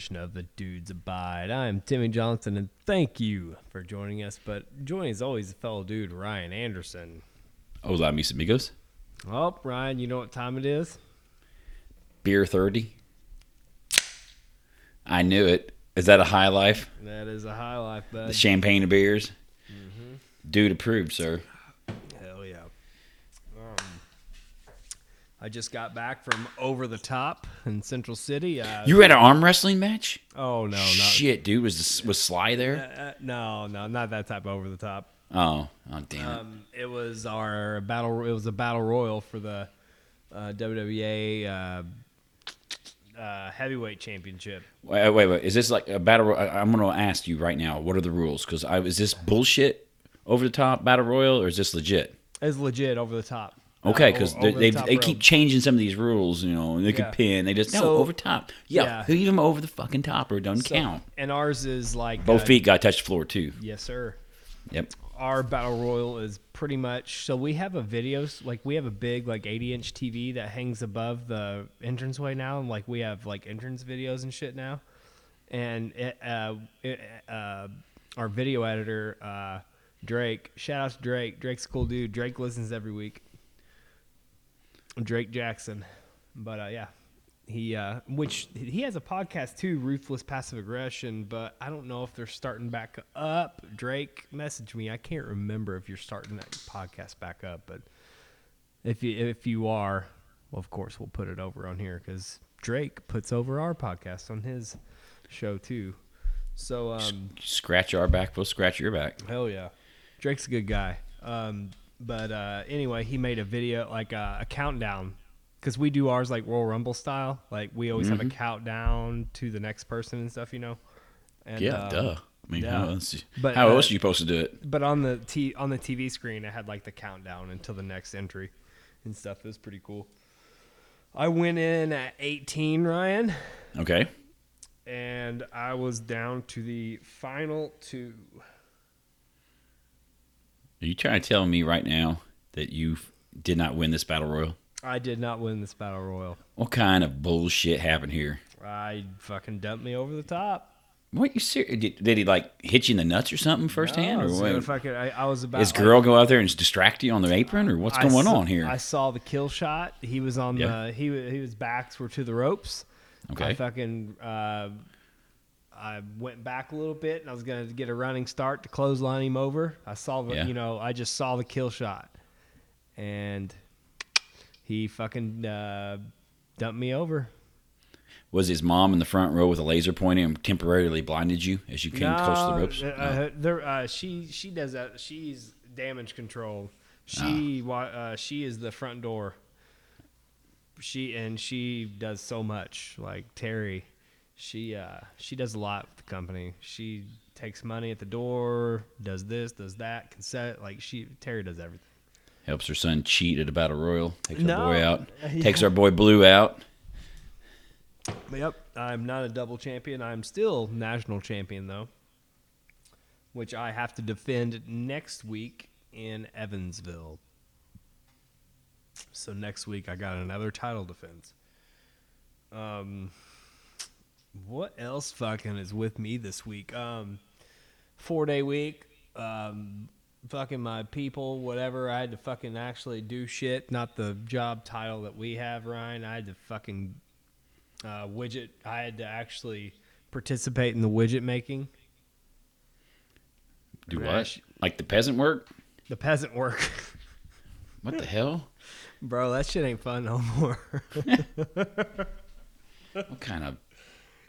edition of the Dudes Abide. I'm Timmy Johnson, and thank you for joining us. But joining as always, a fellow dude, Ryan Anderson. Oh, Hola, mis amigos. Oh, Ryan, you know what time it is? Beer 30. I knew it. Is that a high life? That is a high life, bud. The champagne of beers? Mm-hmm. Dude approved, sir. Hell yeah. Um, I just got back from Over the Top in Central City. Uh, You were at an arm wrestling match? oh no, not Shit, dude. Was was Sly there? uh, uh, no, no, not that type of Over the Top. Oh, oh damn it. Um, it was our battle. It was a battle royal for the uh, WWA uh, uh, heavyweight championship. Wait, wait, wait. Is this like a battle? ro- I- I'm going to ask you right now. What are the rules? Because I is this bullshit over the top battle royal or is this legit? It's legit over the top. Okay, Uh, because o- they, the they, they keep changing some of these rules, you know, and they Yeah. could pin. They just no So- over top. Yeah, yeah. leave them over the fucking top or it doesn't So- count. And ours is like Both uh, feet got to touch the floor too. Yes, sir. Yep. Our battle royal is pretty much so we have a videos like we have a big like 80 inch TV that hangs above the entranceway now, and like we have like entrance videos and shit now. And it, uh, it, uh, our video editor uh, Drake, shout out to Drake. Drake's a cool dude. Drake listens every week. Drake Jackson, but uh, yeah, he uh, which he has a podcast too, Ruthless Passive Aggression. But I don't know if they're starting back up. Drake messaged me. I can't remember if you're starting that podcast back up, but if you if you are, well, of course we'll put it over on here because Drake puts over our podcast on his show too. So um, Scratch our back, we'll scratch your back. Hell yeah. Drake's a good guy. Um, but uh, anyway, he made a video, like uh, a countdown, because we do ours like Royal Rumble style. Like we always have a countdown to the next person and stuff, you know. And, Yeah, um, duh. I mean, yeah. how, else, But, how uh, else are you supposed to do it? But on the t on the TV screen, it had like the countdown until the next entry and stuff. It was pretty cool. I went in at 18, Ryan, Okay. and I was down to the final two. Are you trying to tell me right now that you did not win this battle royal? I did not win this battle royal. What kind of bullshit happened here? I fucking dumped me over the top. What you serious? Did, did he like hit you in the nuts or something firsthand, No, or what? fucking- I, I was about. His girl go out there and distract you on the apron, or what's I going saw- on here? I saw the kill shot. He was on Yeah. the. He he was backs were to the ropes. Okay. I fucking. Uh, I went back a little bit, and I was gonna get a running start to clothesline him over. I saw the. Yeah. You know, I just saw the kill shot, and he fucking uh, dumped me over. Was his mom in the front row with a laser pointing and temporarily blinded you as you came close to the ropes? Uh, No. uh, there, uh, she she does that. She's damage control. She Ah. uh, she is the front door. She and she does so much. Like Terry, she uh, she does a lot with the company. She takes money at the door, does this, does that, can set like she Terry does everything. Helps her son cheat at a battle royal. Takes our No. boy out. Yeah. Takes our boy Blue out. Yep, I'm not a double champion. I'm still national champion though, which I have to defend next week in Evansville. So next week I got another title defense. Um, what else fucking is with me this week? Um, four day week. Um, fucking my people, whatever. I had to fucking actually do shit, not the job title that we have, Ryan. I had to fucking uh, widget. I had to actually participate in the widget making, Do what? Like the peasant work? the peasant work. What the hell? Bro, that shit ain't fun no more. What kind of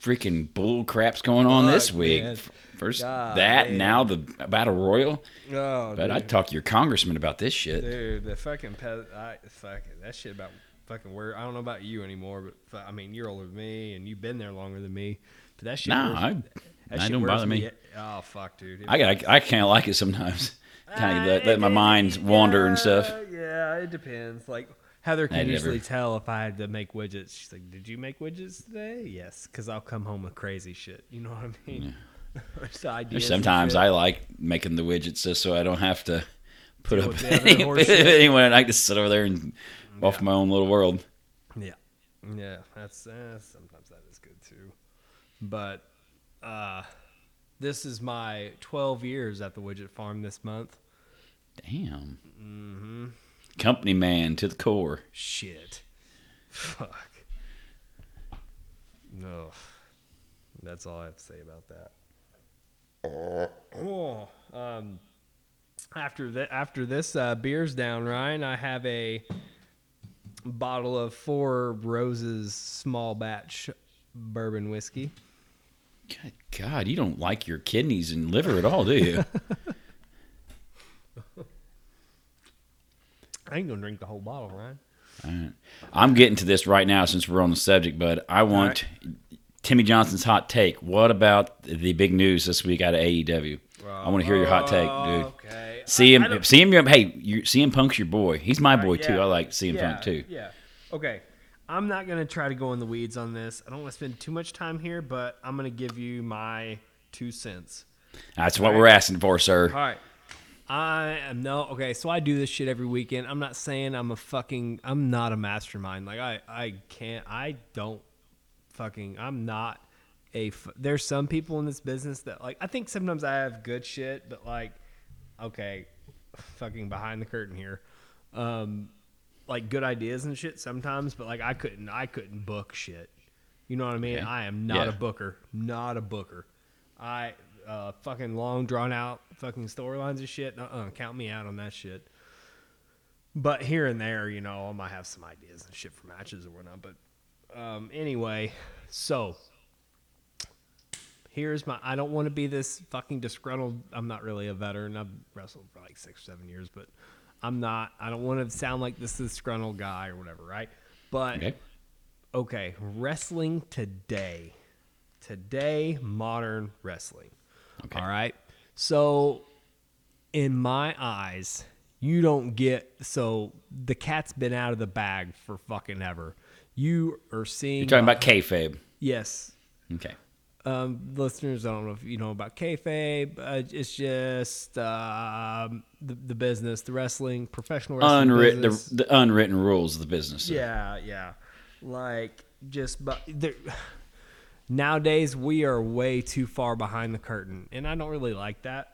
freaking bull crap's going on this week? man. First God, that, man. now the battle royal. oh, But I'd talk to your congressman about this shit. Dude, the fucking pe- I fucking that shit about fucking where I don't know about you anymore, but I mean you're older than me and you've been there longer than me. But that shit, Nah, wears- I, that that shit don't bother me. Oh fuck, dude. It- I got, I kind of like it sometimes. Kind of let, ah, let my mind wander and stuff. Yeah, it depends. Like Heather I can never- usually tell if I had to make widgets. She's like, "Did you make widgets today?" Yes, because I'll come home with crazy shit. You know what I mean? There's sometimes. I like making the widgets just so I don't have to put Deal up with any, anyone. I like to sit over there and off my own little world. Yeah. Yeah, that's eh, sometimes that is good too. But uh, this is my 12 years at the Widget Farm this month. Damn. Mm-hmm. Company man to the core. Shit. Fuck. No. That's all I have to say about that. Oh, um, after that, after this uh, beer's down, Ryan, I have a bottle of Four Roses small batch bourbon whiskey. Good God, you don't like your kidneys and liver at all, do you? I ain't gonna drink the whole bottle, Ryan. All right. I'm getting to this right now since we're on the subject, but I want Timmy Johnson's hot take. What about the big news this week out of AEW? I want to hear your hot take, dude. Oh, okay. See I- him, I him. Hey, you, CM Punk's your boy. He's my boy too. Yeah. I like CM yeah, Punk too. Yeah. Okay. I'm not gonna try to go in the weeds on this. I don't want to spend too much time here, but I'm gonna give you my two cents. That's what we're asking for, sir. All right. I am no okay. So I do this shit every weekend. I'm not saying I'm a fucking. I'm not a mastermind. Like I, I can't. I don't fucking. I'm not a. There's some people in this business that like. I think sometimes I have good shit, but like, okay, fucking behind the curtain here. Um, like good ideas and shit sometimes, but like I couldn't. I couldn't book shit. You know what I mean? Okay. I am not Yeah. a booker. Not a booker. I uh, fucking long drawn out fucking storylines and shit. Uh, uh count me out on that shit. But here and there, you know, I might have some ideas and shit for matches or whatnot. But um, anyway, so here's my. I don't want to be this fucking disgruntled. I'm not really a veteran. I've wrestled for like six, seven years, but I'm not. I don't want to sound like this disgruntled guy or whatever, right? But Okay. okay, wrestling today. Today, modern wrestling. Okay. All right. So, in my eyes, you don't get. So, the cat's been out of the bag for fucking ever. You are seeing. You're talking about kayfabe. Yes. Okay. Um, listeners, I don't know if you know about kayfabe. Uh, it's just um, the, the business, the wrestling, professional wrestling Unwritten, the, the unwritten rules of the business. Yeah, yeah. Like just but there nowadays we are way too far behind the curtain and I don't really like that.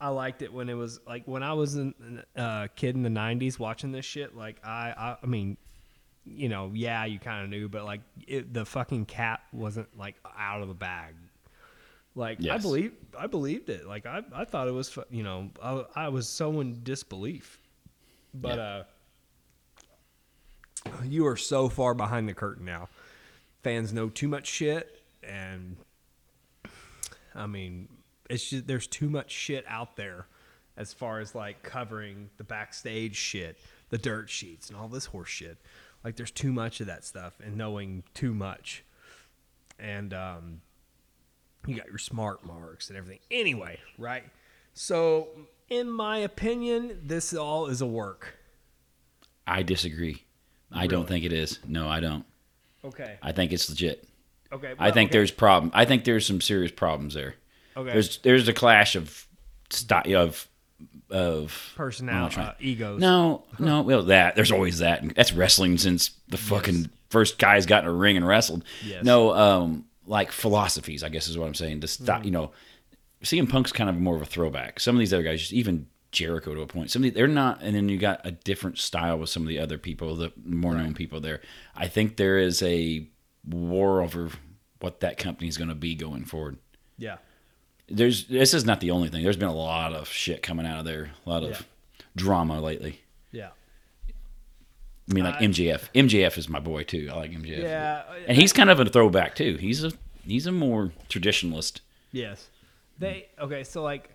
I liked it when it was like when I was a uh, kid in the 90s watching this shit like I I, I mean you know, yeah, you kind of knew but like it, the fucking cat wasn't like out of the bag. Like I believe I believed it. Like I I thought it was you know, I, I was so in disbelief. But Yeah. uh you are so far behind the curtain now. Fans know too much shit, and I mean, it's just there's too much shit out there as far as like covering the backstage shit, the dirt sheets, and all this horse shit. Like, there's too much of that stuff, and knowing too much, and um, you got your smart marks and everything. Anyway, right? So, in my opinion, this all is a work. I disagree. I don't think it is. No, I don't. Okay. I think it's legit. Okay. I think okay. there's problem. I think there's some serious problems there. okay. There's there's a clash of of of personality, uh, egos. no no well that there's always that And that's wrestling since the fucking first guy's got in a ring and wrestled. Yes. No, um, like philosophies, I guess is what I'm saying. To stop, Mm-hmm. you know, CM Punk's kind of more of a throwback. Some of these other guys, just even Jericho to a point. Some of the, they're not, and then you got a different style with some of the other people, the more known people there. I think there is a war over what that company is going to be going forward. Yeah. There's this is not the only thing. There's been a lot of shit coming out of there, a lot of Yeah. drama lately. Yeah. I mean, like I- MJF. MJF is my boy too. I like MJF. Yeah. and he's kind of a throwback too. He's a he's a more traditionalist. Yes. They okay. So like,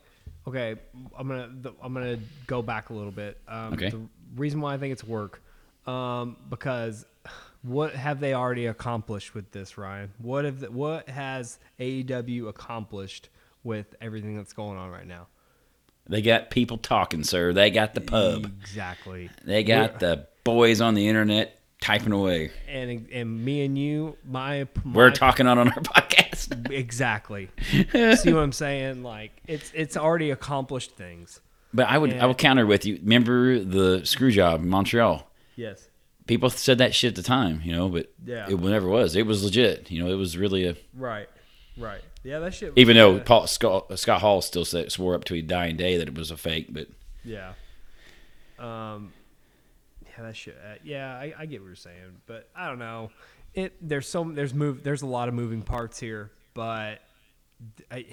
okay, I'm gonna the, I'm gonna go back a little bit. Um, Okay. The reason why I think it's work, um, because what have they already accomplished with this, Ryan? What have the, what has AEW accomplished with everything that's going on right now? They got people talking, sir. They got the pub. Exactly. They got the boys on the internet typing away. And and me and you, my, my We're talking on on our podcast. Exactly. See what I'm saying? Like it's it's already accomplished things. But I would I Yeah. will counter with you. Remember the screw job in Montreal? Yes. people said that shit at the time, you know, but Yeah. it never was. It was legit. You know, it was really a. Right. Right. Yeah, that shit. was Even though Paul Scott, Scott Hall still said, swore up to his dying day that it was a fake, but Yeah. Um. Yeah, that shit. Uh, yeah, I, I get what you're saying, but I don't know. It there's so there's move there's a lot of moving parts here, but I.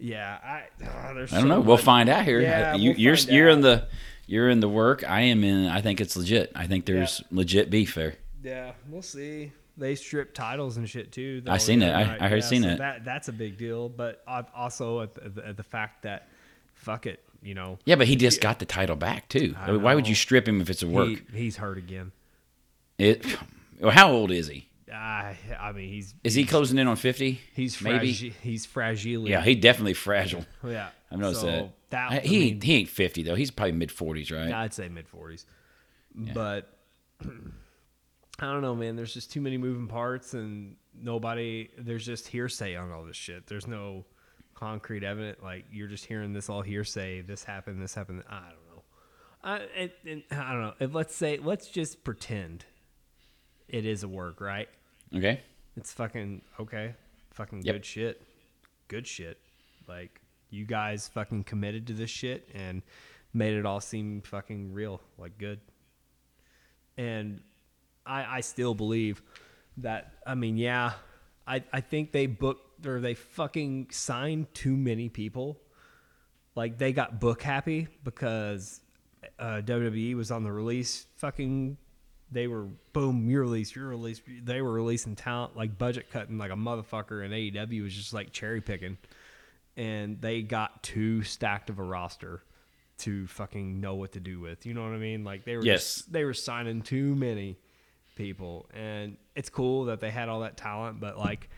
Yeah, I. there's I don't so know. We'll find out here. Yeah, you, we'll you're you're in the you're in the work. I am in. I think it's legit. I think there's legit beef there. Yeah, we'll see. They strip titles and shit too. I seen it. other I- I heard- Yeah, seen so it. That that's a big deal, but I've also at the, at the fact that fuck it, you know, Yeah, but he just got the title back too. I I mean, why would you strip him if it's a work? he, he's hurt again. It. Well, how old is he? I I mean, he's Is he closing in on fifty? he's maybe. fragi- he's fragile. Yeah, he definitely fragile. yeah. I've noticed So that. that I- I he mean, he ain't fifty though. He's probably mid forties, right? I'd say mid forties, but I don't know, man. There's just too many moving parts, and nobody. There's just hearsay on all this shit. There's no concrete evidence. Like you're just hearing this all hearsay. This happened. This happened. I don't know. I it, it, I don't know. If let's say let's just pretend it is a work, right? Okay. It's fucking okay. Fucking Yep. good shit. Good shit. Like you guys fucking committed to this shit and made it all seem fucking real, like good. And I I still believe that I mean, yeah, I I think they booked or they fucking signed too many people. Like they got book happy because uh, WWE was on the release. Fucking, they were boom, you're released, you're released. They were releasing talent like budget cutting like a motherfucker, and AEW was just like cherry picking. And they got too stacked of a roster to fucking know what to do with. You know what I mean? Like they were Yes. just, they were signing too many people, and it's cool that they had all that talent, but like.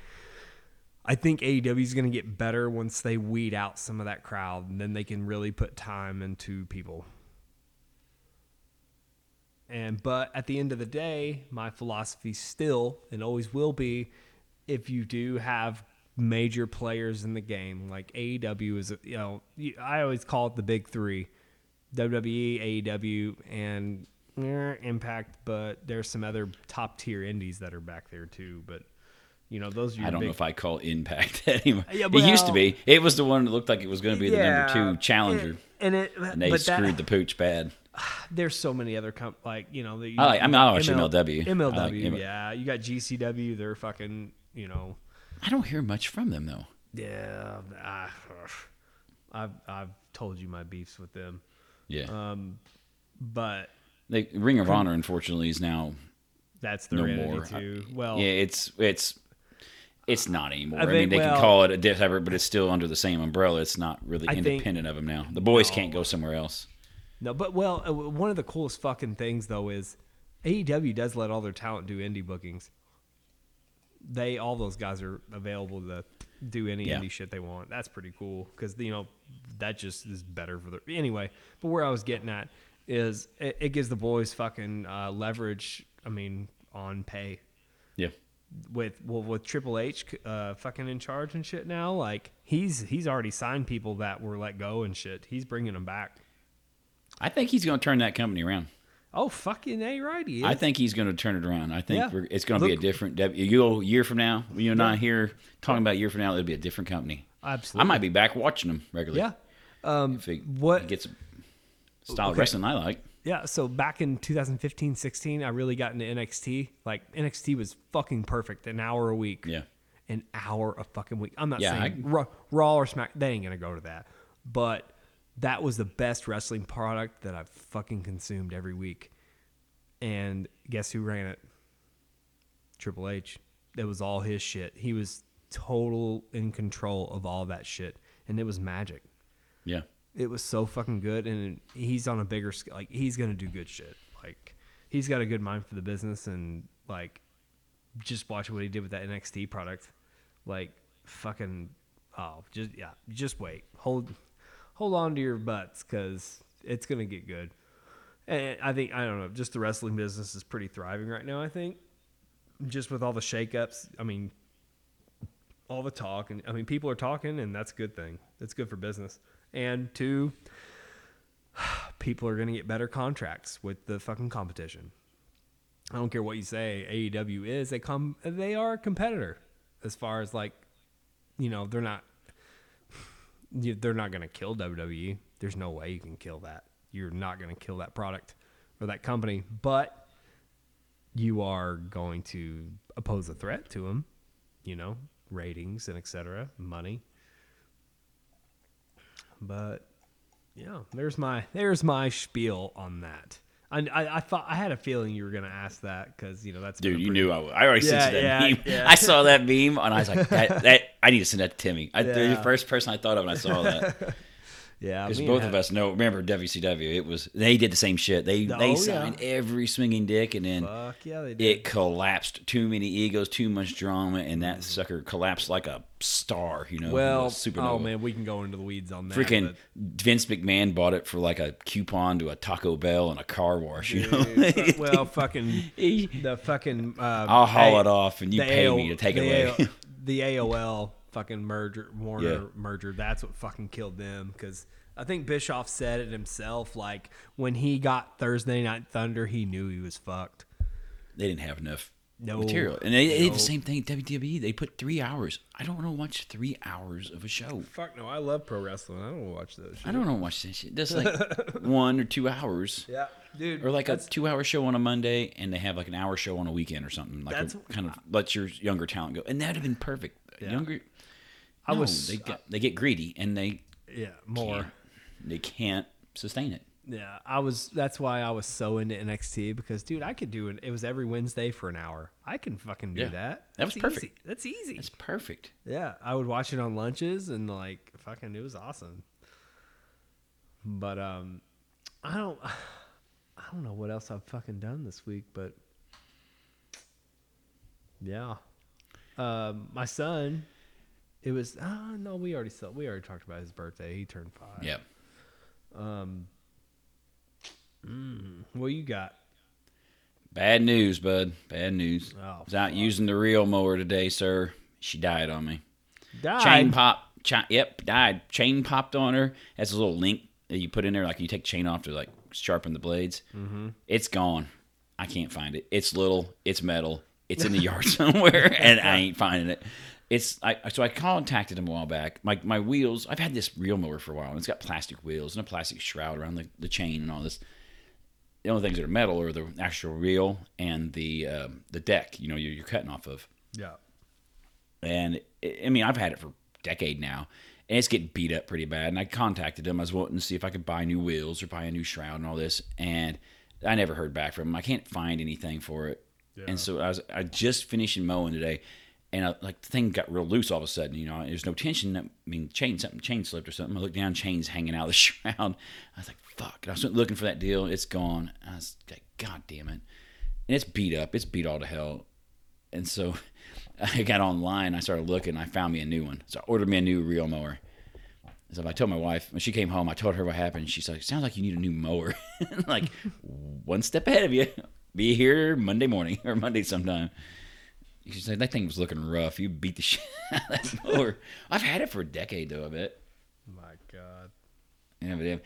I think AEW is going to get better once they weed out some of that crowd, and then they can really put time into people. And but at the end of the day, my philosophy still and always will be, if you do have major players in the game, like AEW is, you know, I always call it the big three: WWE, AEW, and eh, Impact. But there's some other top tier indies that are back there too. But you know, those are I don't big know if I call Impact anymore. Yeah, it used to be. It was the one that looked like it was going to be the number two challenger, And, and it, and they but screwed that, the pooch bad. Thean so many other comp like you know. The, I like- I mean, I watch ML MLW. MLW, like ML yeah. You got GCW. They're fucking, you know, I don't hear much from them though. yeah. I, I've I've told you my beefs with them, Yeah, um, but they, Ring of Honor unfortunately is now. that's their No more. too. Well, Yeah, it's it's it's not anymore. I I, mean, they well- can call it a diff separate, but it's still under the same umbrella. It's not really I think- independent of them now. The boys No. can't go somewhere else. No, but well, uh, one of the coolest fucking things though is AEW does let all their talent do indie bookings. They all those guys are available to do any Yeah. indie shit they want. That's pretty cool because you know that just is better for the anyway. But where I was getting at is it, it gives the boys fucking uh, leverage. I mean, on pay Yeah, with well with Triple H uh, fucking in charge and shit now. Like he's he's already signed people that were let go and shit. He's bringing them back. I think he's going to turn that company around. Oh fucking a right, he is. I think he's going to turn it around. I think Yeah. we're, it's going to be a different. W- You go a year from now, you and Yeah. I here talking about a year from now, it'll be a different company. Absolutely. I might be back watching them regularly. Yeah. Um, if it what? gets style of Okay. wrestling I like. yeah. So back in 2015, 16, I really got into NXT. Like NXT was fucking perfect. An hour a week. Yeah, An hour a fucking week. I'm not Yeah, saying I- Raw, Raw or Smack. They ain't gonna go to that. But that was the best wrestling product that I've fucking consumed every week. And guess who ran it? Triple H. That was all his shit. He was total in control of all that shit, and it was magic. yeah. it was so fucking good and he's on a bigger scale like he's gonna do good shit like he's got a good mind for the business and like just watch what he did with that nxt product like fucking oh just yeah just wait hold hold on to your butts because it's gonna get good and i think i don't know just the wrestling business is pretty thriving right now i think just with all the shakeups i mean all the talk and I mean people are talking and that's a good thing. It's good for business. And two, people are going to get better contracts with the fucking competition. I don't care what you say. AEW is they come they are a competitor as far as like, you know, they're not they're not going to kill WWE. There's no way you can kill that. You're not going to kill that product or that company, but you are going to oppose a threat to them. You know, ratings and etc. Money. But yeah, there's my there's my spiel on that. I, I, I thought I had a feeling you were gonna ask that because you know that's Dude, you pretty- knew I, I already Yeah, sent you that yeah, meme. yeah. I saw that meme and I was like, that, that I need to send that to Timmy. I, Yeah. the first person I thought of when I saw that. yeah. Because both of us know. Remember WCW? It was they did the same shit. They Oh, they yeah. signed every swinging dick, and then yeah, it collapsed. Too many egos, too much drama, and that sucker collapsed like a star. You know, well, a supernova. oh man, we can go into the weeds on that. Freaking Vince McMahon bought it for like a coupon to a Taco Bell and a car wash. You know, but- well, fucking the fucking. Uh, I'll haul A- it off, and you pay AO me to take it away. AO the AOL fucking merger, Warner Yeah. merger. That's what fucking killed them because. I think Bischoff said it himself. Like when he got Thursday Night Thunder, he knew he was fucked. they didn't have enough No, material, and they, they did the same thing. at WWE, they put three hours. I don't want to watch three hours of a show. Fuck no, I love pro wrestling. I don't watch those. I don't want to watch that shit. That's like one or two hours. Yeah, dude. Or like a two-hour show on a Monday, and they have like an hour show on a weekend or something. Like That's- a, kind of lets your younger talent go, and that'd have been perfect. Yeah. Younger, I no, was- they get they get greedy and they yeah more. can't, they can't sustain it. Yeah, I was. That's why I was so into NXT because, dude, I could do it. It was every Wednesday for an hour. I can fucking do Yeah. that. That was That's perfect. easy. That's easy. It's perfect. yeah, I would watch it on lunches and like fucking, it was awesome. But um, I don't, I don't know what else I've fucking done this week, but yeah, um, my son. It was ah no, we already saw we already talked about his birthday. He turned five. Yeah. Um. mm, what you got? Bad news, bud. Bad news. Oh, was out using the reel mower today, sir. She died on me. Died. Chain pop. Cha- yep, died. Chain popped on her. Has a little link that you put in there, like you take chain off to like sharpen the blades. Mm-hmm. It's gone. I can't find it. It's little. It's metal. It's in the yard somewhere, and I ain't finding it. It's I so I contacted him a while back. My my wheels. I've had this reel mower for a while, and it's got plastic wheels and a plastic shroud around the, the chain and all this. The only things that are metal are the actual reel and the um, the deck. You know, you're, you're cutting off of Yeah. and I mean I've had it for a decade now, and it's getting beat up pretty bad. And I contacted him. I was wanting to see if I could buy new wheels or buy a new shroud and all this, and I never heard back from him. I can't find anything for it, and so I was I just finishing mowing today, and I, like the thing got real loose all of a sudden. You know, there's no tension. I mean, chain something chain slipped or something. I looked down, chains hanging out of the shroud. I was like, fuck. And I was looking for that deal. It's gone. I was like, god damn it. And it's beat up. It's beat all to hell. And so I got online. I started looking. I found me a new one. So I ordered me a new reel mower. So I told my wife when she came home, I told her what happened. She's like, "Sounds like you need a new mower." like one step ahead of you. Be here Monday morning or Monday sometime. She said that thing was looking rough. You beat the shit out of that mower. I've had it for a decade though. I bet. My God. Yeah, but yeah,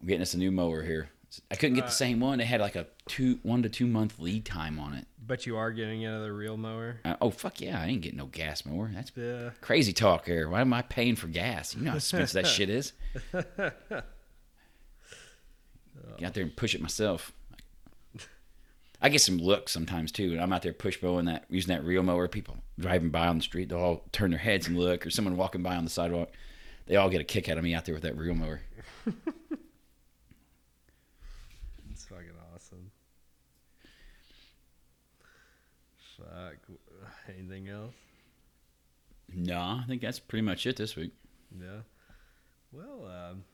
I'm getting us a new mower here. I couldn't get the same one. It had like a two, one to two month lead time on it. But you are getting another reel mower. Uh, oh fuck yeah! I ain't getting no gas mower. That's Yeah. crazy talk here. Why am I paying for gas? You know how expensive that shit is. Get out there and push it myself. I get some looks sometimes too. And I'm out there push mowing that, using that reel mower. People driving by on the street, they'll all turn their heads and look, or someone walking by on the sidewalk. They all get a kick out of me out there with that reel mower. It's fucking awesome. Fuck. Anything else? No, I think that's pretty much it this week. Yeah. Well, um,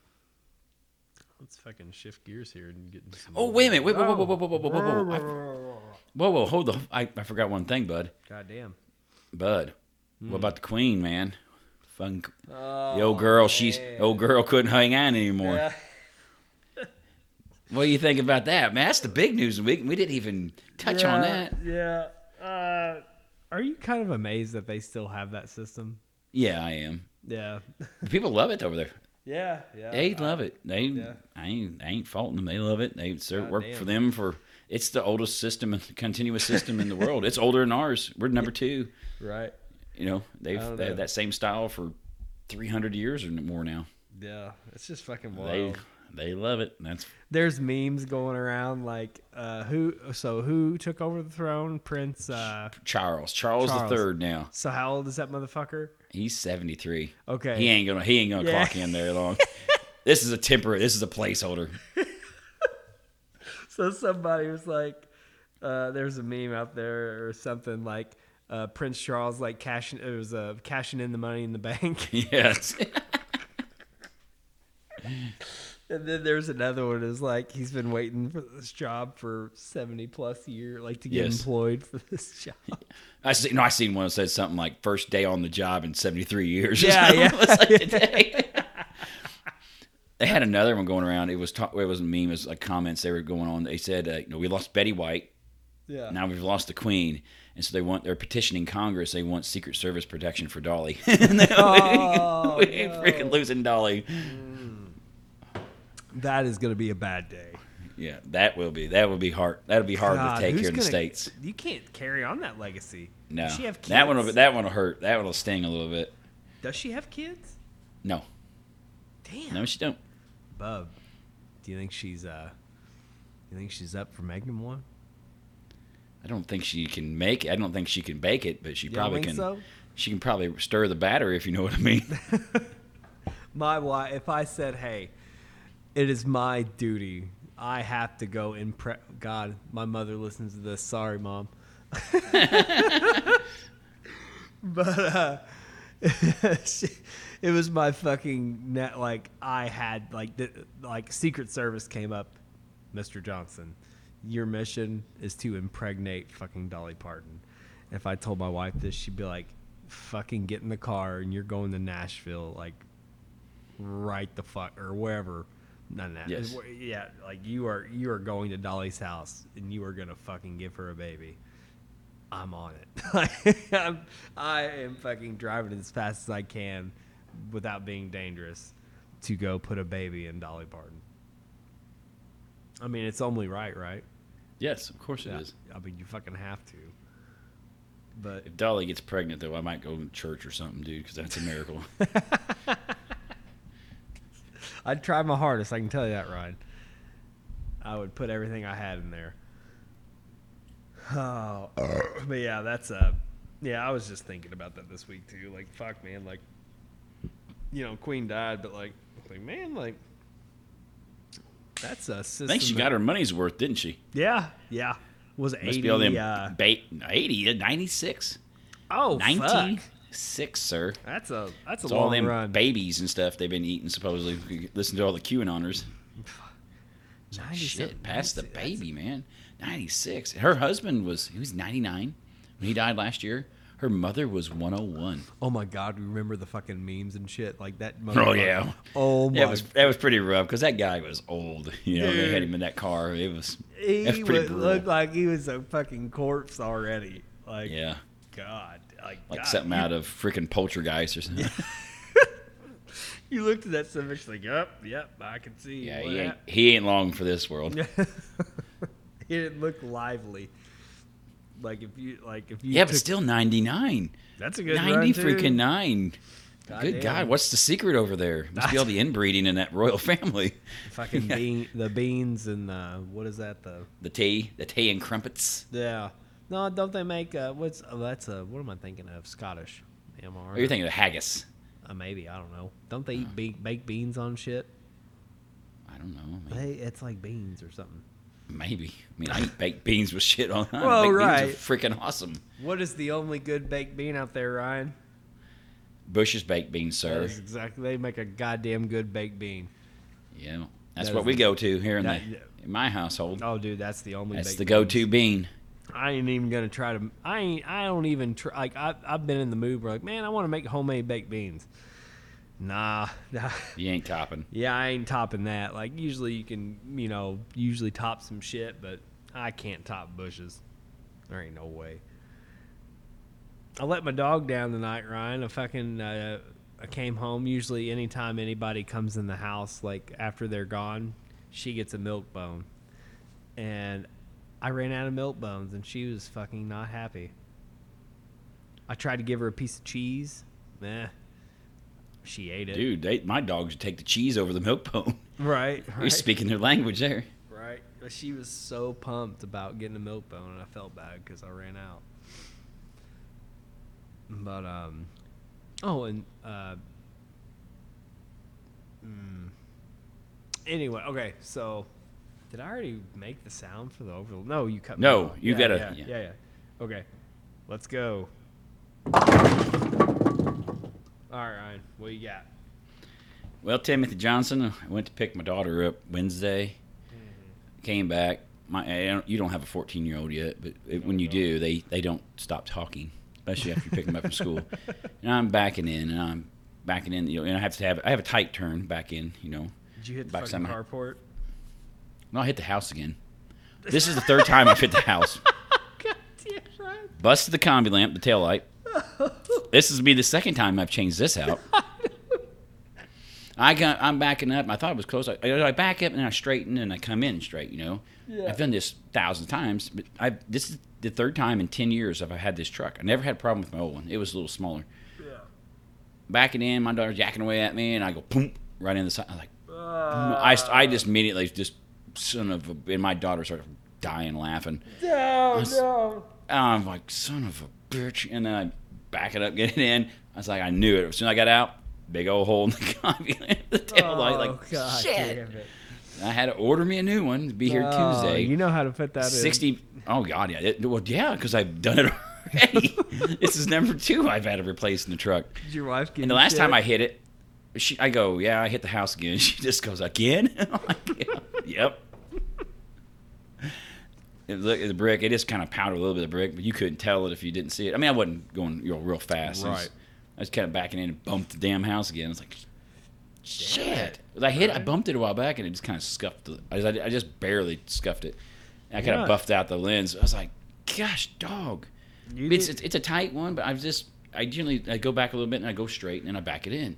let's fucking shift gears here and get into some. Oh wait a minute! Wait, whoa, whoa, whoa, whoa, whoa, whoa, whoa, whoa! I- whoa. Whoa, whoa, hold the! I, I forgot one thing, bud. God damn. Bud, what about the queen, man? Fun, Oh, the old girl. She's the old girl couldn't hang on anymore. What do you think about that, man? That's the big news of the week. We didn't even touch on that. Yeah. Uh, are you kind of amazed that they still have that system? Yeah, I am. Yeah. People love it over there. Yeah. Yeah. They love it. They, yeah. I ain't, I ain't faulting them. They love it. They serve work damn. for them for It's the oldest system, and continuous system in the world. It's older than ours. We're number two. Right. You know, they've don't they know. that same style for 300 years or more now. Yeah. It's just fucking wild. they love it. That's There's memes going around like uh, who. So who took over the throne? Prince. Uh, Charles. Charles, the third now. so how old is that motherfucker? He's 73. Okay. He ain't gonna he ain't gonna Yeah. clock in there long. this is a temporary. This is a placeholder. So somebody was like, uh, there's a meme out there or something like uh, Prince Charles like cashing it was uh, cashing in the money in the bank, yes. And then there's another one is like he's been waiting for this job for seventy plus year, like to get Yes. employed for this job. I see. No, I seen one that said something like first day on the job in 73 years. Yeah, yeah. Like they had another one going around. It was ta- it was a meme. It was like comments they were going on. They said, uh, you know, we lost Betty White. Yeah. Now we've lost the Queen, and so they want they're petitioning Congress. They want Secret Service protection for Dolly. and Oh, we no. freaking losing Dolly. That is gonna be a bad day. Yeah, that will be that will be hard. That'll be hard God, to take here in the states. You can't carry on that legacy. No, Does she have kids? that one will that one will hurt. That one will sting a little bit. Does she have kids? No, Damn. no, she don't. Bub, do you think she's uh, you think she's up for making one? I don't think she can make. it. I don't think she can bake it, but she You probably think can. so? She can probably stir the batter if you know what I mean. My wife, if I said, "Hey, it is my duty. I have to go and pre God, my mother listens to this. Sorry, mom. but uh, it was my fucking net. Like I had like the, like Secret Service came up, Mister Johnson. Your mission is to impregnate fucking Dolly Parton. If I told my wife this, she'd be like, "Fucking get in the car and you're going to Nashville." Like right the fuck or wherever. No, no, Yes. yeah, like you are you are going to Dolly's house and you are gonna fucking give her a baby. I'm on it. I'm, I am fucking driving as fast as I can without being dangerous to go put a baby in Dolly Parton. I mean, it's only right, right? yes, of course it is. I mean, you fucking have to. But If Dolly gets pregnant, though, I might go to church or something, dude, because that's a miracle. I'd try my hardest. I can tell you that, Ryan. I would put everything I had in there. Oh, but yeah, that's a. yeah. I was just thinking about that this week too. Like, fuck, man. Like, you know, Queen died, but like, like man, like, that's a system. I think she that- got her money's worth, didn't she? Yeah, yeah. Was it Must eighty? be all them uh, bait, 80, 96, oh, fuck. 96, sir. That's a that's a It's all long them run. babies and stuff they've been eating, supposedly. Listen to all the QAnoners. It's like, 97, Shit, past the baby, man. 96. Her husband was, he was 99 when he died last year. Her mother was 101. Oh my god, we remember the fucking memes and shit like that? Oh, yeah. Oh my That was that was pretty rough because that guy was old. You know, they had him in that car. It was he that's pretty would look like he was a fucking corpse already. Like, yeah, God, like, like God, something you, out of freaking Poltergeist or something. You looked at that stuff, it's like, yep, yep, I can see. Yeah, he ain't, he ain't long for this world. he didn't look lively. Like if you, like if you, Yeah, but still 99. that's a good 90 run, freaking 9. God Good damn. God, what's the secret over there? Must be all the inbreeding in that royal family. fucking Yeah. bean, the beans and the what is that? The The tea, the tea and crumpets. yeah, no, don't they make uh, what's oh, that's a what am I thinking of? Scottish. I right? you're thinking of haggis. Uh, maybe I don't know. Don't they eat be- baked beans on shit? I don't know. Maybe. It's like beans or something. maybe. I mean, I eat baked beans with shit on. Well, baked right. beans are freaking awesome. What is the only good baked bean out there, Ryan? Bush's baked beans, That sir. exactly. They make a goddamn good baked bean. Yeah, that's That what we go to here in, that- the, in my household. Oh, dude, that's the only. That's the go-to bean. I ain't even gonna try to. I ain't. I don't even try. Like I, I've been in the mood where like, man, I want to make homemade baked beans. Nah, nah. You ain't topping. Yeah, I ain't topping that. Like usually you can, you know, usually top some shit, but I can't top Bush's. There ain't no way. I let my dog down tonight, Ryan. I fucking uh, I came home. Usually, anytime anybody comes in the house, like after they're gone, she gets a milk bone, and I ran out of milk bones, and she was fucking not happy. I tried to give her a piece of cheese. Nah, she ate it. Dude, they, my dogs would take the cheese over the milk bone. Right, You're speaking their language there. right. But she was so pumped about getting a milk bone, and I felt bad because I ran out. But um, oh, and uh, mm, anyway, okay. So, did I already make the sound for the overload? No, you cut. No, you Yeah, gotta- Yeah, yeah. yeah, yeah. Okay, let's go. All right, Ryan, what you got? Well, Timothy Johnson, I went to pick my daughter up Wednesday. Mm-hmm. Came back. My, don't, you don't have a 14 year old yet, but it, when you do, they, they don't stop talking, especially after you pick them up from school. And I'm backing in, and I'm backing in. You know, and I have to have I have a tight turn back in. You know, Did you hit the Back fucking carport? No, I hit the house again. This is the third time I've hit the house. God damn, Ryan. Busted the combi lamp, the tail light. This is be the second time I've changed this out. I got, I'm backing up. I thought it was close. I, I back up and I straighten and I come in straight. You know, Yeah. I've done this thousands of times, but I this is the third time in ten years I've had this truck. I never had a problem with my old one. It was a little smaller. Yeah. Backing in, my daughter's jacking away at me, and I go boom right in the side. I'm like, Uh, I, I just immediately just son of a, and my daughter started dying laughing. no, was- no. And I'm like, son of a bitch. And then I back it up, get it in. I was like, I knew it. As soon as I got out, big old hole in the combi the tail light. Oh, Like, God shit. I had to order me a new one to be here Oh, Tuesday. You know how to put that in. 60. Oh, God, yeah. It, well, yeah, because I've done it already. this is number two I've had to replace in the truck. Did your wife And the last shit? time I hit it, she, I go, yeah, I hit the house again. She just goes, again? Like, yep. Look, the brick, it just kind of powdered a little bit of brick, but you couldn't tell it if you didn't see it. I mean, I wasn't going you know, real fast. I was- Right. I was kind of backing in and bumped the damn house again. It's like, shit. I hit, I bumped it a while back, and it just kind of scuffed. it. I just, I just barely scuffed it. And I kind Yeah. of buffed out the lens. I was like, gosh, dog. It's, it's it's a tight one, but I just I generally I go back a little bit and I go straight and then I back it in,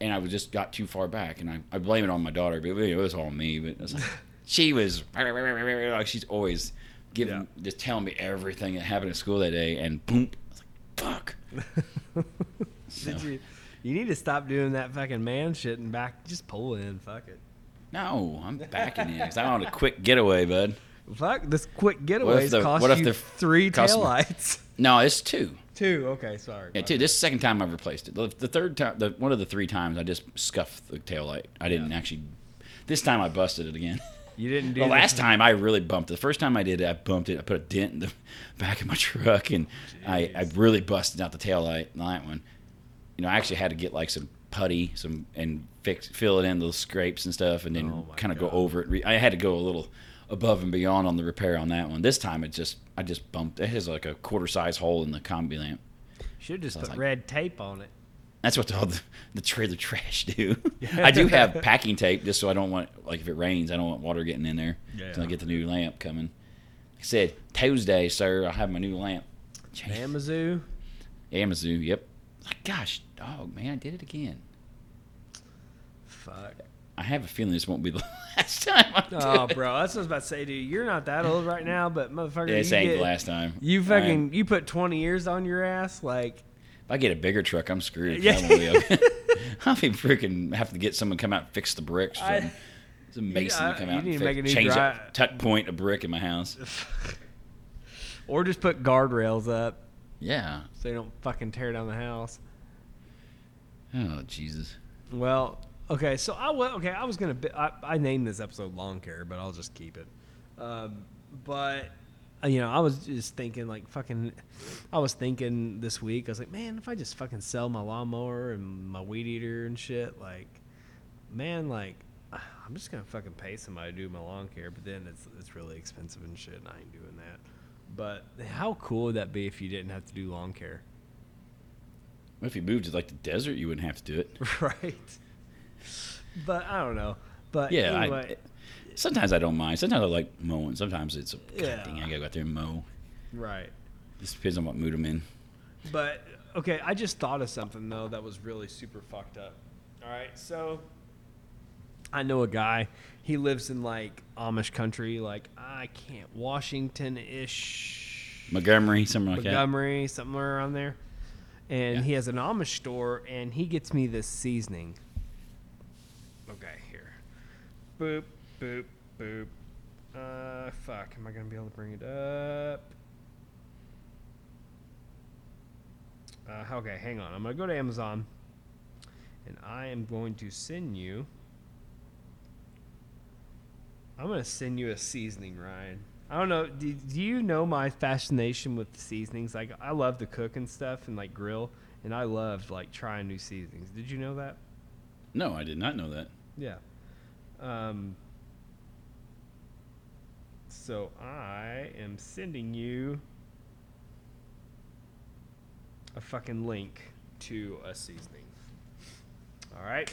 and I was just got too far back and I, I blame it on my daughter, but it was all me. But was like, she was like she's always giving just telling me everything that happened at school that day, and boom, I was like fuck. Did you? You need to stop doing that fucking man shit and back. Just pull in. Fuck it. No, I'm backing in because I want a quick getaway, bud. Fuck this quick What if the- cost what if you the- three cost me- taillights. No, it's two. Two. Okay, sorry. Yeah, two. This is the second time I've replaced it. The, the third time, the one of the three times, I just scuffed the tail light. I didn't actually. This time I busted it again. You didn't do The last time I really bumped it. The first time I did it, I bumped it. I put a dent in the back of my truck, and I, I really busted out the tail light on that one. You know, I actually had to get like some putty, some and fix fill it in little scrapes and stuff, and then Oh kind of go over it. I had to go a little above and beyond on the repair on that one. This time it just I just bumped. It has like a quarter size hole in the combi lamp. Should just Sounds put like- red tape on it. That's what all the, the trailer trash do. I do have packing tape just so I don't want like if it rains, I don't want water getting in there. Yeah. Until I get the new lamp coming. Like I said Tuesday, sir, I'll have my new lamp. changed. Amazoo. Amazon, yep. Like, gosh, dog, man, I did it again. Fuck. I have a feeling this won't be the last time I do Oh, it. bro, that's what I was about to say, dude. You're not that old right now, but motherfucker, This you ain't get, the last time. You fucking you put 20 years on your ass, like if I get a bigger truck, I'm screwed. Yeah. Yeah. I'll be, freaking have to get someone to come out and fix the bricks. I- something. Some mason I- to come out and a fix, change dri- that tuck point a brick in my house. or just put guardrails up Yeah. so they don't fucking tear down the house. Oh Jesus. Well, okay, so I wa- okay, I was gonna I, I named this episode lawn care, but I'll just keep it. Um, but uh, you know, I was just thinking like fucking. I was thinking this week. I was like, man, if I just fucking sell my lawnmower and my weed eater and shit, like, man, like. I'm just gonna fucking pay somebody to do my lawn care, but then it's it's really expensive and shit, and I ain't doing that. But how cool would that be if you didn't have to do lawn care? What if you moved to like the desert? You wouldn't have to do it. right. But I don't know. But Yeah. anyway, I, sometimes I don't mind. Sometimes I like mowing. Sometimes it's a Yeah. Dang, I gotta go out there and mow. right. This depends on what mood I'm in. But okay, I just thought of something though that was really super fucked up. All right, so I know a guy. He lives in like Amish country, like I can't Washington ish, Montgomery, something like Montgomery, somewhere around there. And Yeah. he has an Amish store, and he gets me this seasoning. Boop, boop, boop. Uh, fuck. Am I gonna be able to bring it up? Uh, okay, hang on. I'm gonna go to Amazon, and I am going to send you. I'm gonna send you a seasoning, Ryan. I don't know. Do, do you know my fascination with the seasonings? Like, I love to cook and stuff, and like grill, and I love like trying new seasonings. Did you know that. No, I did not know that. Yeah. Um, so I am sending you a fucking link to a seasoning. All right.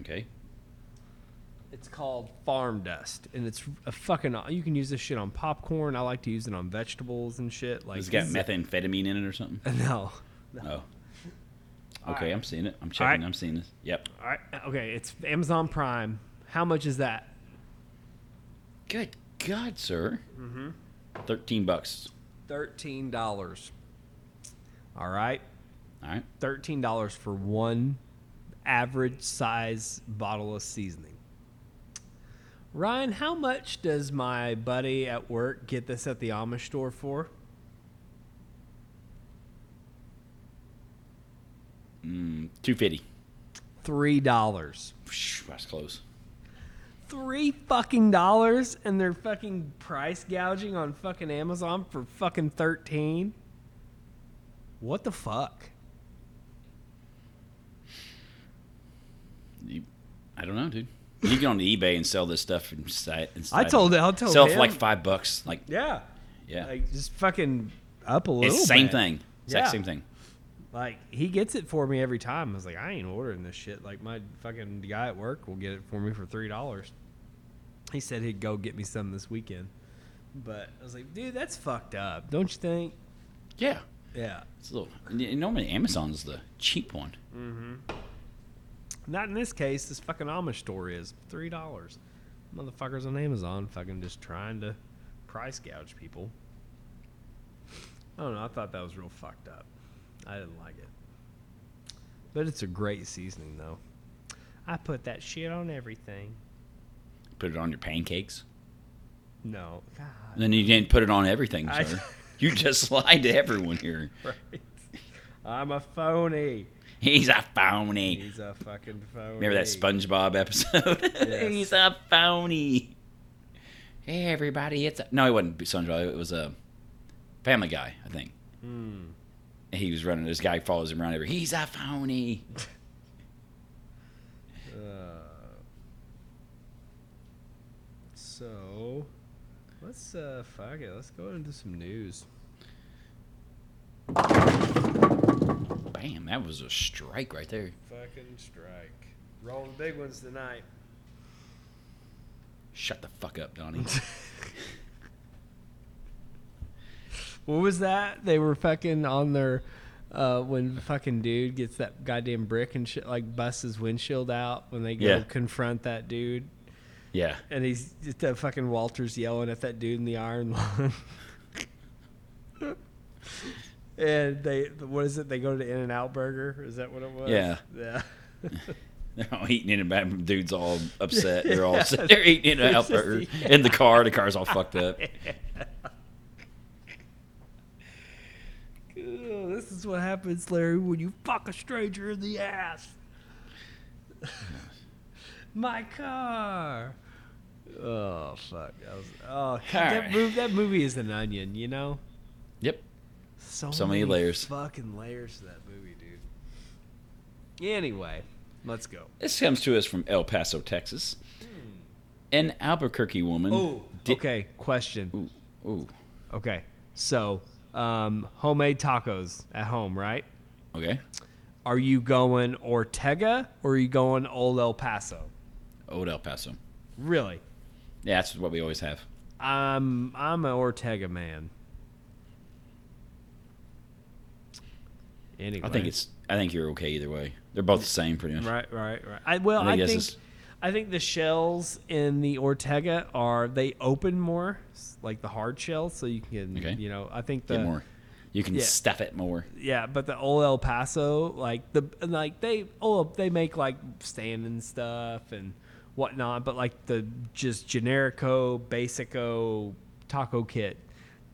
Okay. It's called Farm Dust, and it's a fucking. You can use this shit on popcorn. I like to use it on vegetables and shit. Like Has it got methamphetamine in it or something? No. Oh. Okay, right. I'm seeing it. I'm checking. right. I'm seeing this. Yep. All right. Okay. It's Amazon Prime. How much is that? Good God, sir. Mm-hmm. Thirteen bucks. Thirteen dollars. All right. All right. thirteen dollars for one average size bottle of seasoning. Ryan, how much does my buddy at work get this at the Amish store for? Mm, Two fifty. Three dollars. That's close. Three fucking dollars, and they're fucking price gouging on fucking Amazon for fucking thirteen. What the fuck? You, I don't know, dude. You get on eBay and sell this stuff and site. And I told it. I'll tell sell him. for like five bucks. Like Yeah, yeah, like just fucking up a little. it's the same bit. thing. Exact Yeah. same thing. Like he gets it for me every time. I was like, I ain't ordering this shit. Like my fucking guy at work will get it for me for three dollars. He said he'd go get me some this weekend, but I was like, dude, that's fucked up, don't you think? Yeah, Yeah, it's a little. y- Normally Amazon's the cheap one. Mm-hmm. Not in this case. This fucking Amish store is three dollars. Motherfuckers on Amazon fucking just trying to price gouge people. I don't know. I thought that was real fucked up. I didn't like it, but it's a great seasoning though. I put that shit on everything. Put it on your pancakes. No, God. Then you didn't put it on everything, I- sir. you just lied to everyone here. Right. I'm a phony. He's a phony. He's a fucking phony. Remember that SpongeBob episode? Yes. He's a phony. Hey, everybody! It's a... no, it wasn't SpongeBob. It was a Family Guy, I think. Hmm. He was running. This guy follows him around. Every he's a phony. Uh, so, let's uh, fuck it. Let's go into some news. Bam! That was a strike right there. Fucking strike. Rolling big ones tonight. Shut the fuck up, Donnie. What was that? They were fucking on their. Uh, when the fucking dude gets that goddamn brick and shit, like busts his windshield out when they go Yeah. confront that dude. yeah. And he's just that fucking Walter's yelling at that dude in the iron lung. and they, what is it? They go to In-N-Out Burger. Is that what it was? Yeah. Yeah. They're all eating it, and bad dude's all upset. They're all there eating it out It's just- burger in the car. The car's all fucked up. Ugh, this is what happens, Larry, when you fuck a stranger in the ass. My car. Oh fuck! That was, oh, that, Alright. movie, that movie is an onion, you know. Yep. So, So many layers. Fucking layers to that movie, dude. Anyway, let's go. This comes to us from El Paso, Texas. Hmm. An Albuquerque woman. Oh, did- okay. Question. Ooh, ooh. Okay, so um, homemade tacos at home, right? Okay. Are you going Ortega or are you going Old El Paso? Old El Paso. Really? Yeah, that's what we always have. I'm I'm an Ortega man. Anyway, I think it's. I think you're okay either way. They're both the same, pretty much. right, right, right. I well, I I think think this is- I think the shells in the Ortega are they open more, like the hard shells, so you can Okay. you know. I think the Get more. You can yeah. stuff it more. yeah, but the old El Paso, like the like they oh they make like stand and stuff and whatnot, but like the just generico, basico taco kit,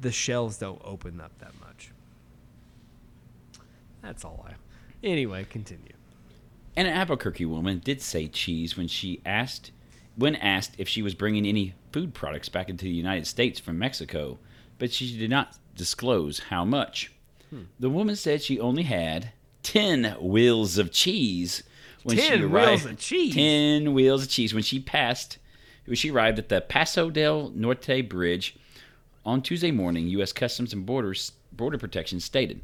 the shells don't open up that much. That's all I. Anyway, continue. And an Albuquerque woman did say cheese when she asked, when asked if she was bringing any food products back into the United States from Mexico, but she did not disclose how much. Hmm. The woman said she only had ten wheels of cheese when she 10 arrived. wheels of cheese? Ten wheels of cheese when she passed. When she arrived at the Paso del Norte Bridge on Tuesday morning, U.S. Customs and Borders Border Protection stated.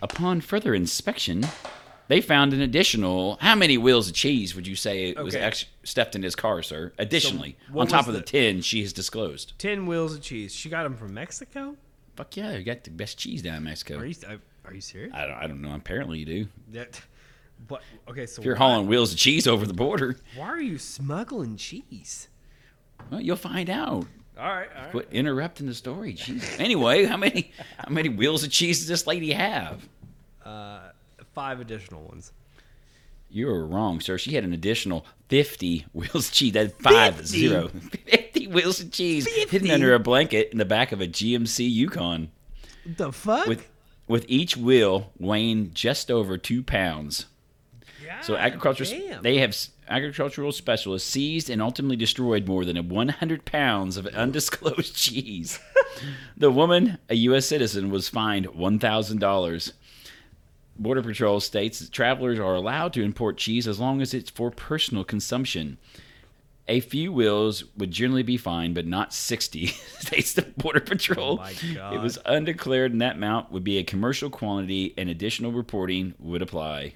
Upon further inspection, they found an additional. How many wheels of cheese would you say it was Okay. ex- stuffed in his car, sir? Additionally, what on top was of the, the- ten she has disclosed. Ten wheels of cheese. She got them from Mexico. Fuck yeah, you got the best cheese down in Mexico. Are you are you serious? I don't, I don't know. Apparently you do. That, what? Okay, so If you're hauling wheels of cheese over the border, why are you smuggling cheese? well, you'll find out. All right, all right. Quit interrupting the story. Anyway, how many how many wheels of cheese does this lady have? Uh, five additional ones. You were wrong, sir. She had an additional 50 wheels of cheese. That's five 50? zero. 50 wheels of cheese hidden under a blanket in the back of a GMC Yukon. The fuck? With with each wheel weighing just over two pounds. So God agriculture damn. they have agricultural specialists seized and ultimately destroyed more than 100 pounds of undisclosed cheese. the woman, a U.S. citizen, was fined $1,000. Border Patrol states that travelers are allowed to import cheese as long as it's for personal consumption. A few wheels would generally be fine, but not 60, states the Border oh Patrol. Oh my It was undeclared, and that amount would be a commercial quantity, and additional reporting would apply.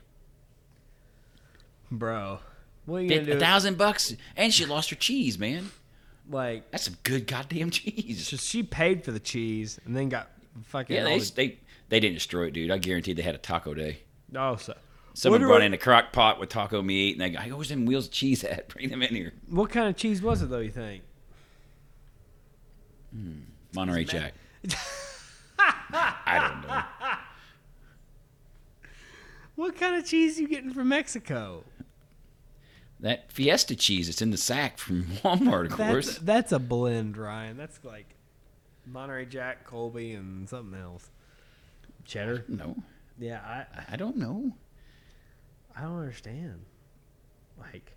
bro. What are you gonna do? A thousand bucks, and she lost her cheese, man. like, That's some good goddamn cheese. just she paid for the cheese and then got fucking. Yeah, they, the- they they didn't destroy it, dude. I guarantee they had a taco day. oh, so Someone brought what- in a crock pot with taco meat, and they go, "Hey, where's them wheels of cheese at? Bring them in here." what kind of cheese was it though? You think? Hmm, Monterey Jack. I don't know. What kind of cheese you getting from Mexico? That Fiesta cheese that's in the sack from Walmart, of That's course. that's a blend, Ryan. That's like Monterey Jack, Colby, and something else. Cheddar. No, Yeah, I I don't know. I don't understand. Like,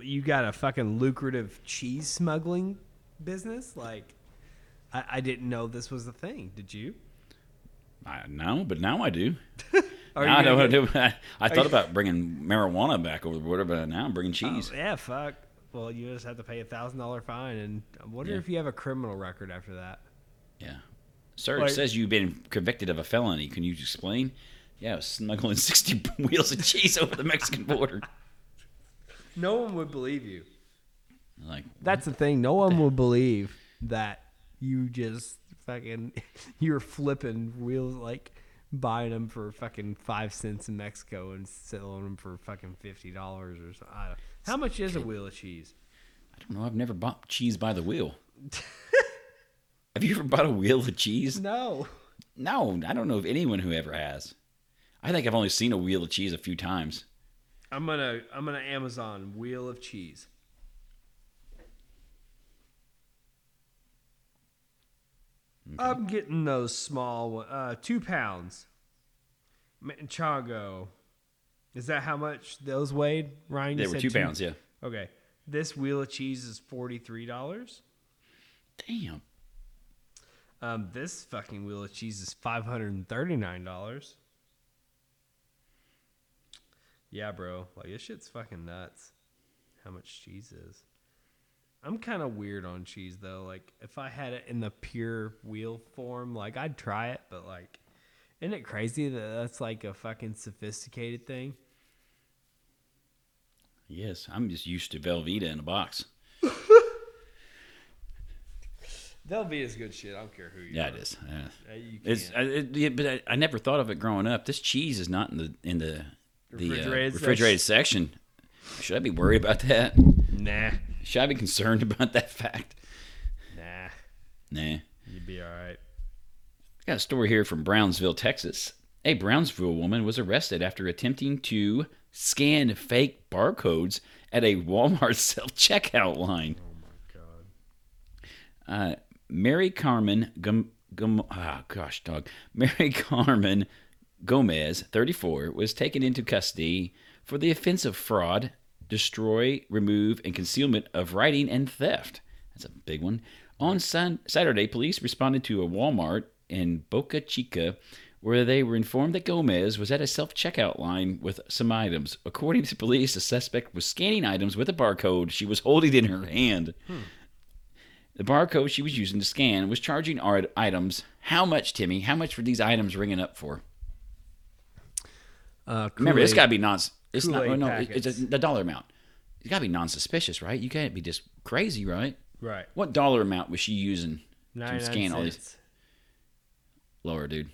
you got a fucking lucrative cheese smuggling business? Like, I, I didn't know this was a thing. Did you? I no, but now I do. Are now I you know gonna what to do. I, I thought you- about bringing marijuana back over the border, but now I'm bringing Oh, cheese. yeah, fuck. Well, you just have to pay a thousand dollar fine, and I wonder Yeah. if you have a criminal record after that. Yeah. Sir, Like- it says you've been convicted of a felony. Can you explain? Yeah, I was smuggling 60 wheels of cheese over the Mexican border. No one would believe you. Like, That's the thing. No one would believe that you just fucking you're flipping wheels like buying them for fucking five cents in Mexico and selling them for fucking fifty dollars or something. I don't- How much is a wheel of cheese? I don't know. I've never bought cheese by the wheel. Have you ever bought a wheel of cheese? No. No, I don't know of anyone who ever has. I think I've only seen a wheel of cheese a few times. I'm gonna I'm gonna Amazon wheel of cheese. I'm getting those small uh two pounds. Manchego. Is that how much those weighed, Ryan? They were said two pounds, yeah. Okay. This wheel of cheese is forty three dollars. Damn. Um, this fucking wheel of cheese is five hundred and thirty nine dollars. Yeah, bro. Like this shit's fucking nuts. How much cheese is? I'm kind of weird on cheese though. Like if I had it in the pure wheel form, like I'd try it, but like, isn't it crazy that that's like a fucking sophisticated thing? Yes, I'm just used to Velveeta in a box. They'll be as good shit. I don't care who you Yeah, are. it is. Yeah. Uh, You It's. I, it, yeah, but I, I never thought of it growing up. This cheese is not in the in the the uh, Refrigerated refrigerated section. Should I be worried about that? Nah, Should I be concerned about that fact? nah. Nah. You'd be all right. Got a story here from Brownsville, Texas. A Brownsville woman was arrested after attempting to scan fake barcodes at a Walmart self checkout line. Oh my god. Uh, Mary Carmen Gum, Gum, ah, gosh, dog. Mary Carmen Gomez, 34, was taken into custody for the offense of fraud, destroy, remove, and concealment of writing and theft. That's a big one. On sun- Saturday, police responded to a Walmart in Boca Chica where they were informed that Gomez was at a self checkout line with some items. According to police, the suspect was scanning items with a barcode she was holding in her hand. The barcode she was using to scan was charging our items. How much, Timmy? How much were these items ringing up for? Uh, Remember, it's got to be non. It's not. Kool-Aid No, it's a, the dollar amount. It's got to be non-suspicious, right? You can't be just crazy, right? right. What dollar amount was she using to 99 scan all these? Lower, dude.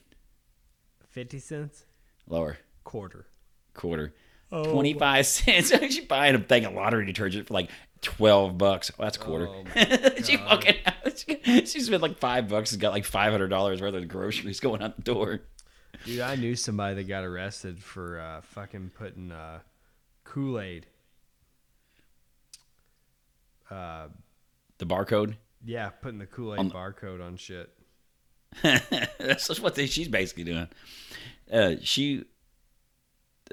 50 cents? Lower. Quarter. Quarter. Oh. 25 cents. She's buying a thing of lottery detergent for like 12 bucks. Oh, that's a quarter. Oh she fucking she, she spent like five bucks and got like $500 worth of groceries going out the door. Dude, I knew somebody that got arrested for uh, fucking putting uh, Kool Aid. Uh, The barcode. yeah, putting the Kool Aid On- barcode on shit. That's what they, she's basically doing. Uh, she,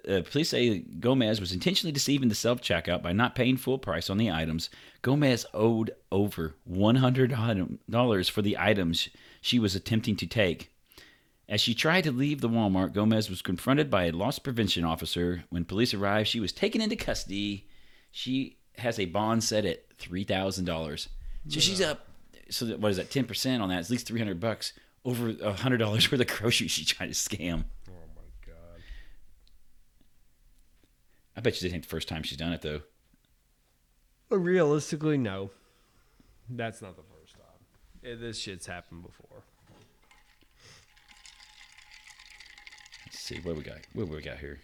uh, police say Gomez was intentionally deceiving the self checkout by not paying full price on the items. Gomez owed over one hundred dollars for the items she was attempting to take. As she tried to leave the Walmart, Gomez was confronted by a loss prevention officer. When police arrived, she was taken into custody. She has a bond set at three thousand dollars. So she's up. So that, what is that? Ten percent on that? It's at least three hundred bucks. Over hundred dollars worth of groceries she tried to scam. Oh my god. I bet you this ain't the first time she's done it though. Realistically, no. That's not the first time. This shit's happened before. Let's see what we got. What we got here?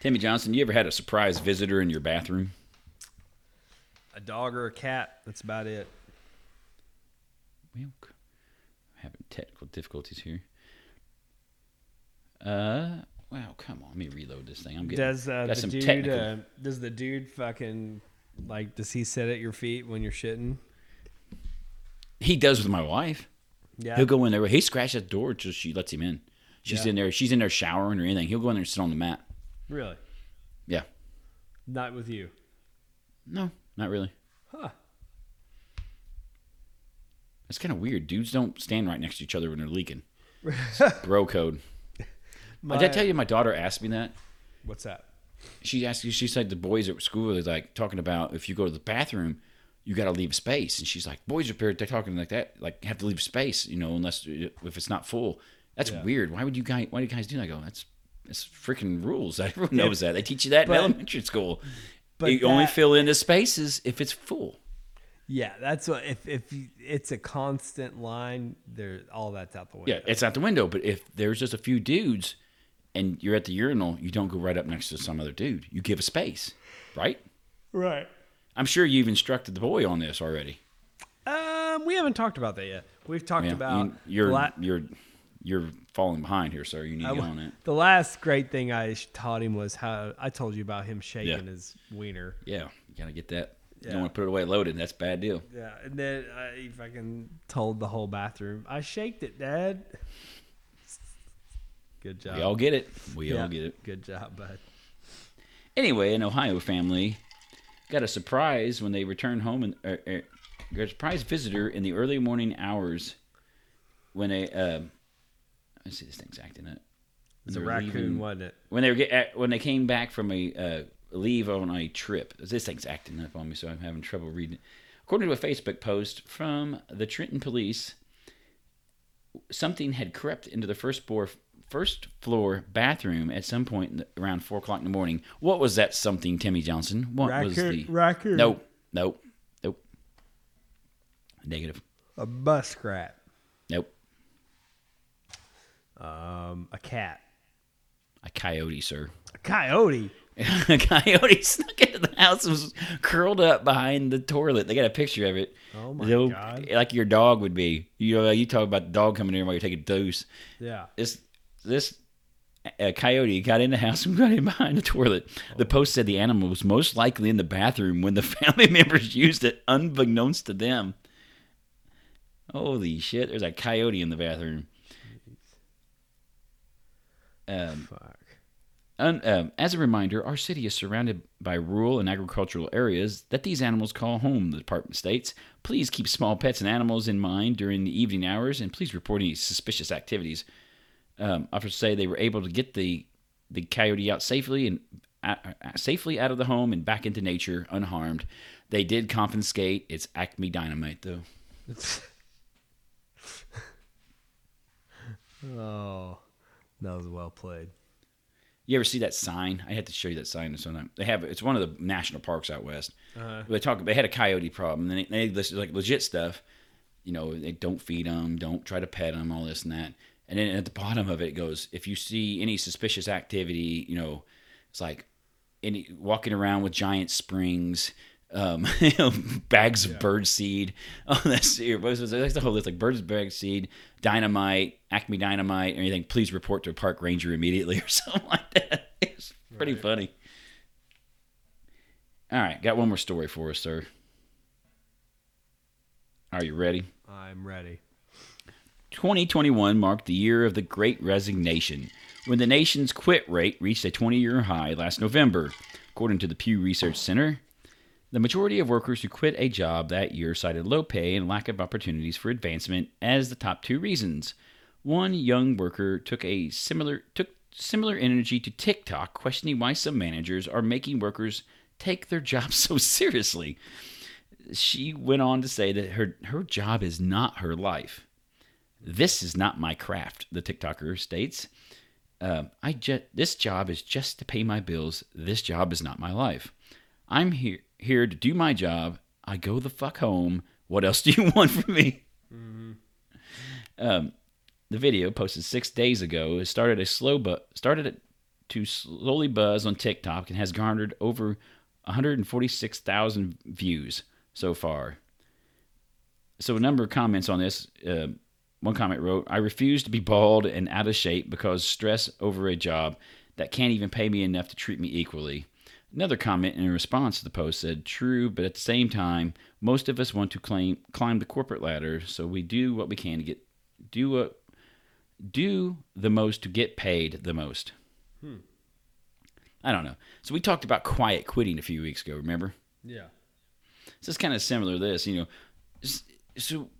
Timmy Johnson, you ever had a surprise visitor in your bathroom? A dog or a cat, that's about it. Well, c- having technical difficulties here. Uh, wow, come on, let me reload this thing. I'm getting Does uh, got the some dude technical. uh, does the dude fucking like does he sit at your feet when you're shitting? he does with my wife. Yeah. He'll go in there. He scratches the door till she lets him in. She's Yeah. in there. She's in there showering or anything. He'll go in there and sit on the mat. Really? Yeah. Not with you. No, not really. Huh. That's kind of weird. Dudes don't stand right next to each other when they're leaking. Bro code. My- Did I tell you my daughter asked me that? What's that? She asked. You. She said the boys at school are like talking about if you go to the bathroom, you got to leave space. And she's like, boys here, they're talking like that, like have to leave space, you know, unless uh, if it's not full. That's Yeah. weird. Why would you guys? Why do you guys do that? I go, that's that's freaking rules. Everyone knows that. They teach you that But- in elementary school. but you only fill in the spaces if it's full. Yeah, that's what if if you, it's a constant line, there all that's out the window. Yeah, it's out the window. But if there's just a few dudes and you're at the urinal, you don't go right up next to some other dude. You give a space, right? right. I'm sure you've instructed the boy on this already. Um, we haven't talked about that yet. We've talked Yeah, about you, you're la- you're you're falling behind here, sir. You need to get on it. The last great thing I taught him was how I told you about him shaking Yeah. his wiener. Yeah, you gotta get that. You don't want to put it away loaded. That's a bad deal. Yeah, and then I fucking told the whole bathroom, I shaked it, Dad. Good job. We all get it. We Yeah, all get it. Good job, bud. Anyway, an Ohio family got a surprise when they returned home and uh, uh, got a surprise visitor in the early morning hours when a uh, let's see this thing's acting up. It's a raccoon, leaving- wasn't it? when they were get, when they came back from a uh, leave on a trip. This thing's acting up on me, so I'm having trouble reading. it. According to a Facebook post from the Trenton police, something had crept into the first floor first floor bathroom at some point around four o'clock in the morning. What was that something, Timmy Johnson? What was the raccoon. Nope, nope, nope. Negative. A muskrat. Nope. Um, a cat. A coyote, sir. A coyote. a coyote snuck into the house and was curled up behind the toilet. They got a picture of it. Oh my Little- god. Like your dog would be. You know, you talk about the dog coming in while you're taking a dose. Yeah. This this uh, coyote got in the house and got in behind the toilet. The post said the animal was most likely in the bathroom when the family members used it, unbeknownst to them. Holy shit! There's a coyote in the bathroom. Um, Fuck. Un, um, as a reminder, our city is surrounded by rural and agricultural areas that these animals call home, the department states. Please keep small pets and animals in mind during the evening hours, and please report any suspicious activities. Um, officers say they were able to get the the coyote out safely and uh, safely out of the home and back into nature unharmed. They did confiscate its Acme dynamite, though. Oh, that was well played. You ever see that sign? I had to show you that sign sometime. They have it's one of the national parks out west. Uh-huh. They talk. They had a coyote problem. And they, they like legit stuff. You know, they don't feed them, don't try to pet them, all this and that. And then at the bottom of it, it goes, if you see any suspicious activity, you know, it's like any walking around with giant springs, um, you know, bags of bird seed. Oh, that's what was that's the whole list like birds bag seed, dynamite, Acme dynamite, or anything. Please report to a park ranger immediately or something like that. It's pretty Right. funny. All right, got one more story for us, sir. Are you ready? I'm ready. 2021 marked the year of the Great Resignation, when the nation's quit rate reached a 20 year high last November. According to the Pew Research Center, the majority of workers who quit a job that year cited low pay and lack of opportunities for advancement as the top two reasons. One young worker took a similar took similar energy to TikTok, questioning why some managers are making workers take their jobs so seriously. She went on to say that her her job is not her life. This is not my craft, the TikToker states. Um, I just this job is just to pay my bills. This job is not my life. I'm here here to do my job. I go the fuck home. What else do you want from me? Um, the video posted six days ago has started a slow bu- started to slowly buzz on TikTok and has garnered over 146,000 views so far. So a number of comments on this. Uh, one comment wrote, "I refuse to be bald and out of shape because stress over a job that can't even pay me enough to treat me equally." Another comment in response to the post said, "True, but at the same time, most of us want to claim climb the corporate ladder, so we do what we can to get do what do the most to get paid the most." Hmm. I don't know. So we talked about quiet quitting a few weeks ago. Remember? Yeah. So it's kind of similar to this, you know. So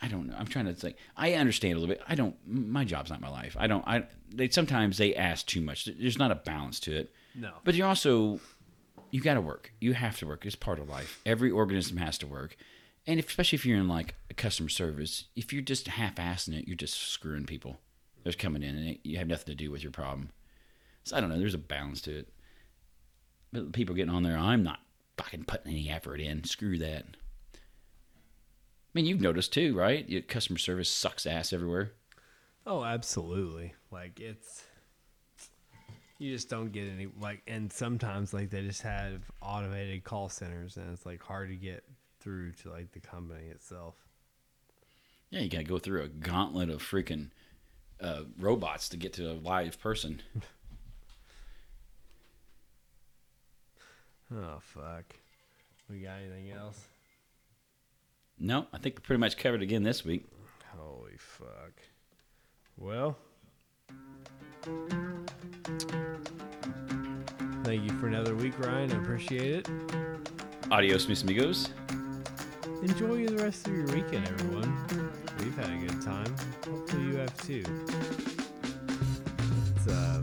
I don't know. I'm trying to think. I understand a little bit. I don't. My job's not my life. I don't. I. They sometimes they ask too much. There's not a balance to it. No. But you're also you got to work. You have to work. It's part of life. Every organism has to work. And if, especially if you're in like a customer service, if you're just half-assing it, you're just screwing people. They're coming in and it, you have nothing to do with your problem. So I don't know. There's a balance to it. But people getting on there, I'm not fucking putting any effort in. Screw that. Mean, you've noticed too, right? Your customer service sucks ass everywhere. Oh, absolutely. Like it's you just don't get any like and sometimes like they just have automated call centers and it's like hard to get through to like the company itself. Yeah, you got to go through a gauntlet of freaking uh, robots to get to a live person. Oh fuck. We got anything else? No, I think we pretty much covered again this week. Holy fuck. Well, thank you for another week, Ryan. I appreciate it. Adios, mis amigos. Enjoy the rest of your weekend, everyone. We've had a good time. Hopefully, you have too. It's, uh,